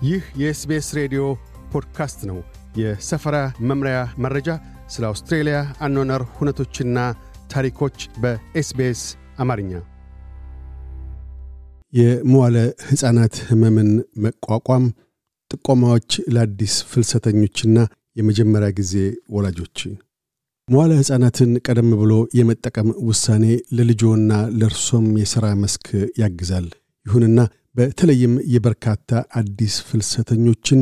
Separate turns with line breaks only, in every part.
ይህ የ SBS ሬዲዮ ፖድካስት ነው። የሰፈራ መምሪያ መረጃ፣ ስለ አውስትሬልያ አኗኗር ሁነቶችና ታሪኮች በ SBS አማርኛ። የመዋለ ሕፃናት ህመምን መቋቋም ጥቆማዎች ለአዲስ ፍልሰተኞችና የመጀመሪያ ጊዜ ወላጆች መዋለ ሕፃናትን ቀደም ብሎ የመጠቀም ውሳኔ ለልጆና ለእርሶም የሥራ መስክ ያግዛል። ይሁንና በተለይም የበርካታ አዲስ ፍልሰተኞችን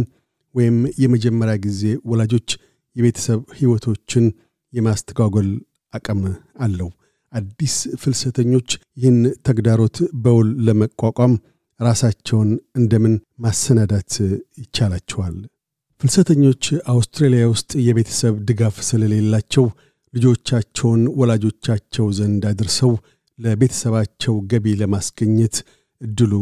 ወይም የመጀመሪያ ጊዜ ወላጆች የቤተሰብ ሕይወቶችን የማስተጓጎል አቅም አለው። አዲስ ፍልሰተኞች ይህን ተግዳሮት በውል ለመቋቋም ራሳቸውን እንደምን ማሰናዳት ይቻላቸዋል? ፍልሰተኞች አውስትራሊያ ውስጥ የቤተሰብ ድጋፍ ስለሌላቸው ልጆቻቸውን ወላጆቻቸው ዘንድ አድርሰው ለቤተሰባቸው ገቢ ለማስገኘት እድሉ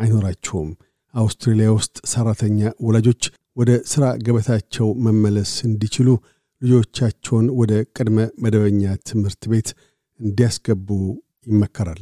አይኖራቸውም። አውስትራሊያ ውስጥ ሰራተኛ ወላጆች ወደ ሥራ ገበታቸው መመለስ እንዲችሉ ልጆቻቸውን ወደ ቅድመ መደበኛ ትምህርት ቤት እንዲያስገቡ ይመከራል።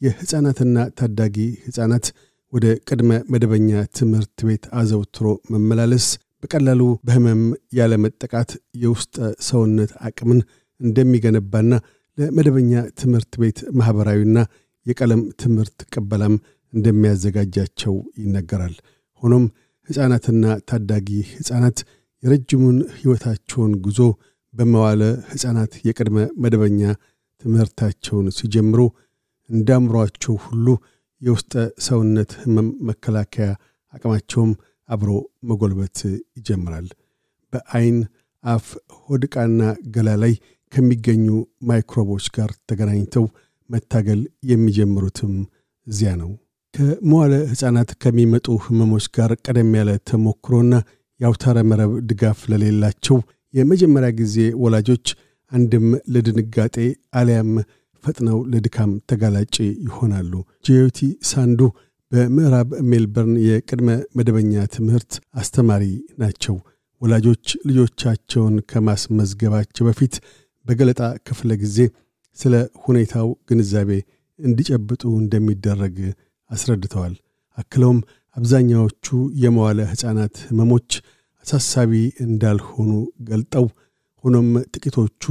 የሕፃናትና ታዳጊ ሕፃናት ወደ ቅድመ መደበኛ ትምህርት ቤት አዘውትሮ መመላለስ በቀላሉ በህመም ያለመጠቃት የውስጠ ሰውነት አቅምን እንደሚገነባና ለመደበኛ ትምህርት ቤት ማኅበራዊና የቀለም ትምህርት ቅበላም እንደሚያዘጋጃቸው ይነገራል። ሆኖም ሕፃናትና ታዳጊ ሕፃናት የረጅሙን ሕይወታቸውን ጉዞ በመዋለ ሕፃናት የቅድመ መደበኛ ትምህርታቸውን ሲጀምሩ እንዳምሯቸው ሁሉ የውስጠ ሰውነት ህመም መከላከያ አቅማቸውም አብሮ መጎልበት ይጀምራል። በአይን፣ አፍ፣ ሆድቃና ገላ ላይ ከሚገኙ ማይክሮቦች ጋር ተገናኝተው መታገል የሚጀምሩትም እዚያ ነው። ከመዋለ ሕፃናት ከሚመጡ ህመሞች ጋር ቀደም ያለ ተሞክሮና የአውታረ መረብ ድጋፍ ለሌላቸው የመጀመሪያ ጊዜ ወላጆች አንድም ለድንጋጤ አሊያም ፈጥነው ለድካም ተጋላጭ ይሆናሉ። ጂዮቲ ሳንዱ በምዕራብ ሜልበርን የቅድመ መደበኛ ትምህርት አስተማሪ ናቸው። ወላጆች ልጆቻቸውን ከማስመዝገባቸው በፊት በገለጣ ክፍለ ጊዜ ስለ ሁኔታው ግንዛቤ እንዲጨብጡ እንደሚደረግ አስረድተዋል። አክለውም አብዛኛዎቹ የመዋለ ሕፃናት ህመሞች አሳሳቢ እንዳልሆኑ ገልጠው ሆኖም ጥቂቶቹ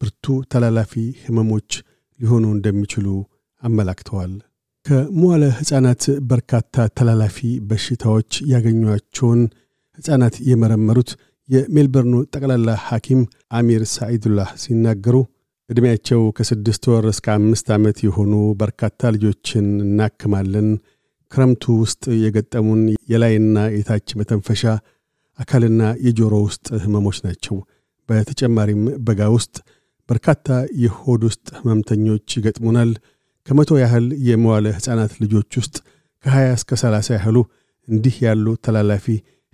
ብርቱ ተላላፊ ህመሞች ሊሆኑ እንደሚችሉ አመላክተዋል። ከመዋለ ሕፃናት በርካታ ተላላፊ በሽታዎች ያገኟቸውን ሕፃናት የመረመሩት የሜልበርኑ ጠቅላላ ሐኪም አሚር ሳኢዱላህ ሲናገሩ ዕድሜያቸው ከስድስት ወር እስከ አምስት ዓመት የሆኑ በርካታ ልጆችን እናክማለን። ክረምቱ ውስጥ የገጠሙን የላይና የታች መተንፈሻ አካልና የጆሮ ውስጥ ህመሞች ናቸው። በተጨማሪም በጋ ውስጥ በርካታ የሆድ ውስጥ ህመምተኞች ይገጥሙናል። ከመቶ ያህል የመዋለ ሕፃናት ልጆች ውስጥ ከ20 እስከ 30 ያህሉ እንዲህ ያሉ ተላላፊ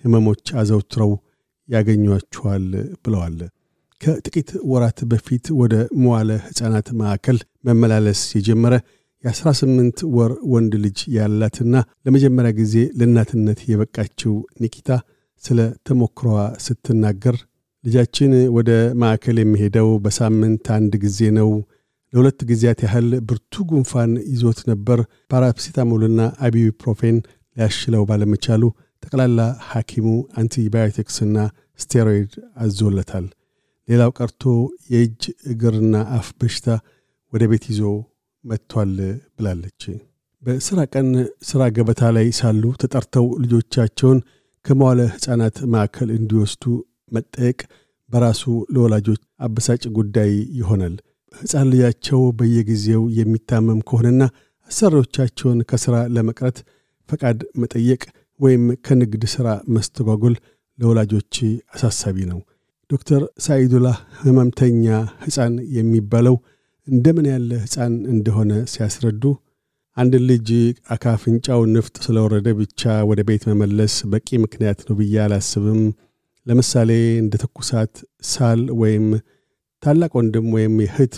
ህመሞች አዘውትረው ያገኟቸዋል ብለዋል። ከጥቂት ወራት በፊት ወደ መዋለ ሕፃናት ማዕከል መመላለስ የጀመረ የ18 ወር ወንድ ልጅ ያላትና ለመጀመሪያ ጊዜ ለእናትነት የበቃችው ኒኪታ ስለ ተሞክሯ ስትናገር ልጃችን ወደ ማዕከል የሚሄደው በሳምንት አንድ ጊዜ ነው። ለሁለት ጊዜያት ያህል ብርቱ ጉንፋን ይዞት ነበር። paracetamol ና ibuprofen ሊያሽለው ባለመቻሉ ጠቅላላ ሐኪሙ antibiotics ና steroid አዞለታል። ሌላው ቀርቶ የእጅ እግርና አፍ በሽታ ወደ ቤት ይዞ መጥቷል ብላለች። በሥራ ቀን ሥራ ገበታ ላይ ሳሉ ተጠርተው ልጆቻቸውን ከመዋለ ሕፃናት ማዕከል እንዲወስዱ መጠየቅ በራሱ ለወላጆች አበሳጭ ጉዳይ ይሆናል። ሕፃን ልጃቸው በየጊዜው የሚታመም ከሆነና አሰሪዎቻቸውን ከሥራ ለመቅረት ፈቃድ መጠየቅ ወይም ከንግድ ሥራ መስተጓጎል ለወላጆች አሳሳቢ ነው። ዶክተር ሳኢዱላህ ህመምተኛ ሕፃን የሚባለው እንደምን ያለ ሕፃን እንደሆነ ሲያስረዱ አንድ ልጅ አካፍንጫው ንፍጥ ስለወረደ ብቻ ወደ ቤት መመለስ በቂ ምክንያት ነው ብዬ አላስብም። ለምሳሌ እንደ ትኩሳት፣ ሳል ወይም ታላቅ ወንድም ወይም እህት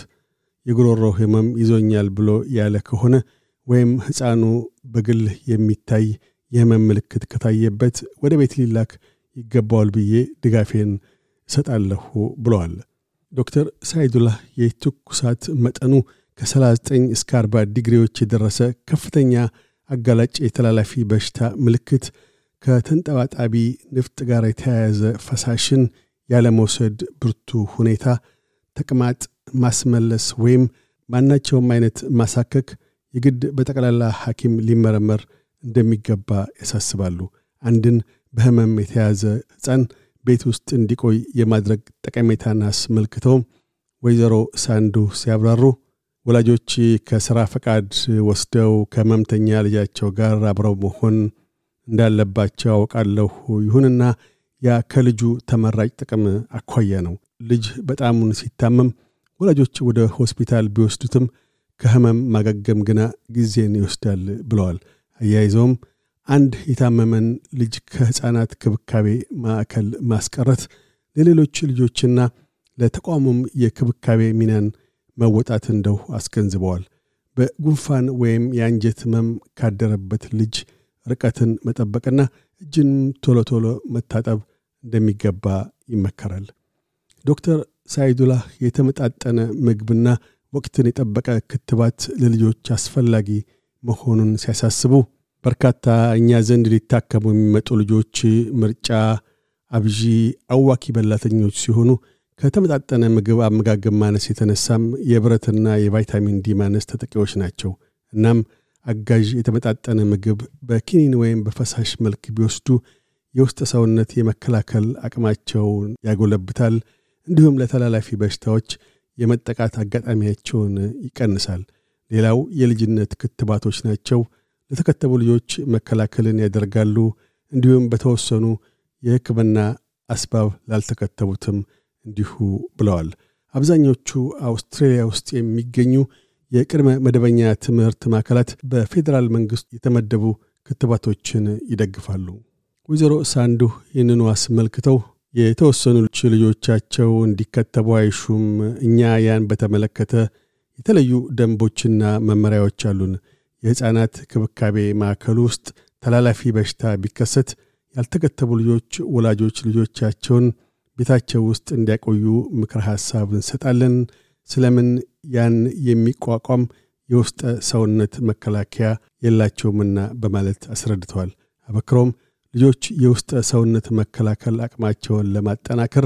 የጉሮሮ ህመም ይዞኛል ብሎ ያለ ከሆነ ወይም ሕፃኑ በግል የሚታይ የህመም ምልክት ከታየበት ወደ ቤት ሊላክ ይገባዋል ብዬ ድጋፌን እሰጣለሁ ብለዋል። ዶክተር ሳይዱላህ የትኩሳት መጠኑ ከ39 እስከ 40 ዲግሪዎች የደረሰ ከፍተኛ አጋላጭ የተላላፊ በሽታ ምልክት ከተንጠባጣቢ ንፍጥ ጋር የተያያዘ ፈሳሽን ያለመውሰድ ብርቱ ሁኔታ፣ ተቅማጥ፣ ማስመለስ ወይም ማናቸውም አይነት ማሳከክ የግድ በጠቅላላ ሐኪም ሊመረመር እንደሚገባ ያሳስባሉ። አንድን በህመም የተያዘ ሕፃን ቤት ውስጥ እንዲቆይ የማድረግ ጠቀሜታን አስመልክተውም ወይዘሮ ሳንዱ ሲያብራሩ ወላጆች ከሥራ ፈቃድ ወስደው ከህመምተኛ ልጃቸው ጋር አብረው መሆን እንዳለባቸው አውቃለሁ። ይሁንና ያ ከልጁ ተመራጭ ጥቅም አኳያ ነው። ልጅ በጣሙን ሲታመም ወላጆች ወደ ሆስፒታል ቢወስዱትም ከህመም ማገገም ግና ጊዜን ይወስዳል ብለዋል። አያይዘውም አንድ የታመመን ልጅ ከሕፃናት ክብካቤ ማዕከል ማስቀረት ለሌሎች ልጆችና ለተቋሙም የክብካቤ ሚናን መወጣት እንደው አስገንዝበዋል። በጉንፋን ወይም የአንጀት ህመም ካደረበት ልጅ ርቀትን መጠበቅና እጅን ቶሎ ቶሎ መታጠብ እንደሚገባ ይመከራል። ዶክተር ሳይዱላህ የተመጣጠነ ምግብና ወቅትን የጠበቀ ክትባት ለልጆች አስፈላጊ መሆኑን ሲያሳስቡ በርካታ እኛ ዘንድ ሊታከሙ የሚመጡ ልጆች ምርጫ አብዢ፣ አዋኪ በላተኞች ሲሆኑ ከተመጣጠነ ምግብ አመጋገብ ማነስ የተነሳም የብረትና የቫይታሚን ዲ ማነስ ተጠቂዎች ናቸው። እናም አጋዥ የተመጣጠነ ምግብ በኪኒን ወይም በፈሳሽ መልክ ቢወስዱ የውስጥ ሰውነት የመከላከል አቅማቸውን ያጎለብታል፣ እንዲሁም ለተላላፊ በሽታዎች የመጠቃት አጋጣሚያቸውን ይቀንሳል። ሌላው የልጅነት ክትባቶች ናቸው። ለተከተቡ ልጆች መከላከልን ያደርጋሉ። እንዲሁም በተወሰኑ የሕክምና አስባብ ላልተከተቡትም እንዲሁ ብለዋል። አብዛኞቹ አውስትሬልያ ውስጥ የሚገኙ የቅድመ መደበኛ ትምህርት ማዕከላት በፌዴራል መንግሥት የተመደቡ ክትባቶችን ይደግፋሉ። ወይዘሮ ሳንዱ ይህንኑ አስመልክተው የተወሰኑ ልጆቻቸው እንዲከተቡ አይሹም። እኛ ያን በተመለከተ የተለዩ ደንቦችና መመሪያዎች አሉን። የሕፃናት ክብካቤ ማዕከሉ ውስጥ ተላላፊ በሽታ ቢከሰት ያልተከተቡ ልጆች ወላጆች ልጆቻቸውን ቤታቸው ውስጥ እንዲያቆዩ ምክር ሐሳብ እንሰጣለን። ስለምን ያን የሚቋቋም የውስጠ ሰውነት መከላከያ የላቸውምና በማለት አስረድተዋል። አበክሮም ልጆች የውስጠ ሰውነት መከላከል አቅማቸውን ለማጠናከር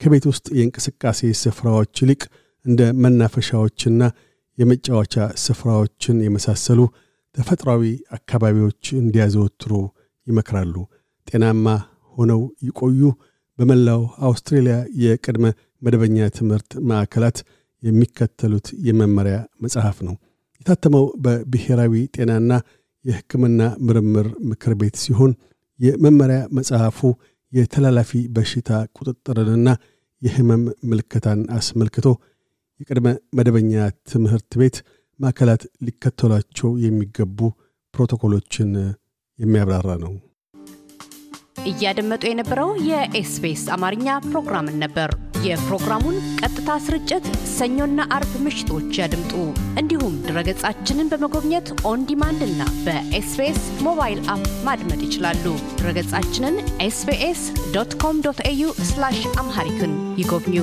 ከቤት ውስጥ የእንቅስቃሴ ስፍራዎች ይልቅ እንደ መናፈሻዎችና የመጫወቻ ስፍራዎችን የመሳሰሉ ተፈጥሯዊ አካባቢዎች እንዲያዘወትሩ ይመክራሉ። ጤናማ ሆነው ይቆዩ። በመላው አውስትሬልያ የቅድመ መደበኛ ትምህርት ማዕከላት የሚከተሉት የመመሪያ መጽሐፍ ነው። የታተመው በብሔራዊ ጤናና የሕክምና ምርምር ምክር ቤት ሲሆን የመመሪያ መጽሐፉ የተላላፊ በሽታ ቁጥጥርንና የህመም ምልክታን አስመልክቶ የቅድመ መደበኛ ትምህርት ቤት ማዕከላት ሊከተሏቸው የሚገቡ ፕሮቶኮሎችን የሚያብራራ ነው።
እያደመጡ የነበረው የ SBS አማርኛ ፕሮግራምን ነበር። የፕሮግራሙን ቀጥታ ስርጭት ሰኞና አርብ ምሽቶች ያድምጡ። እንዲሁም ድረገጻችንን በመጎብኘት on demand እና በ SBS mobile app ማድመጥ ይችላሉ። ድረገጻችንን SBS dot com dot au Amharic ን ይጎብኙ።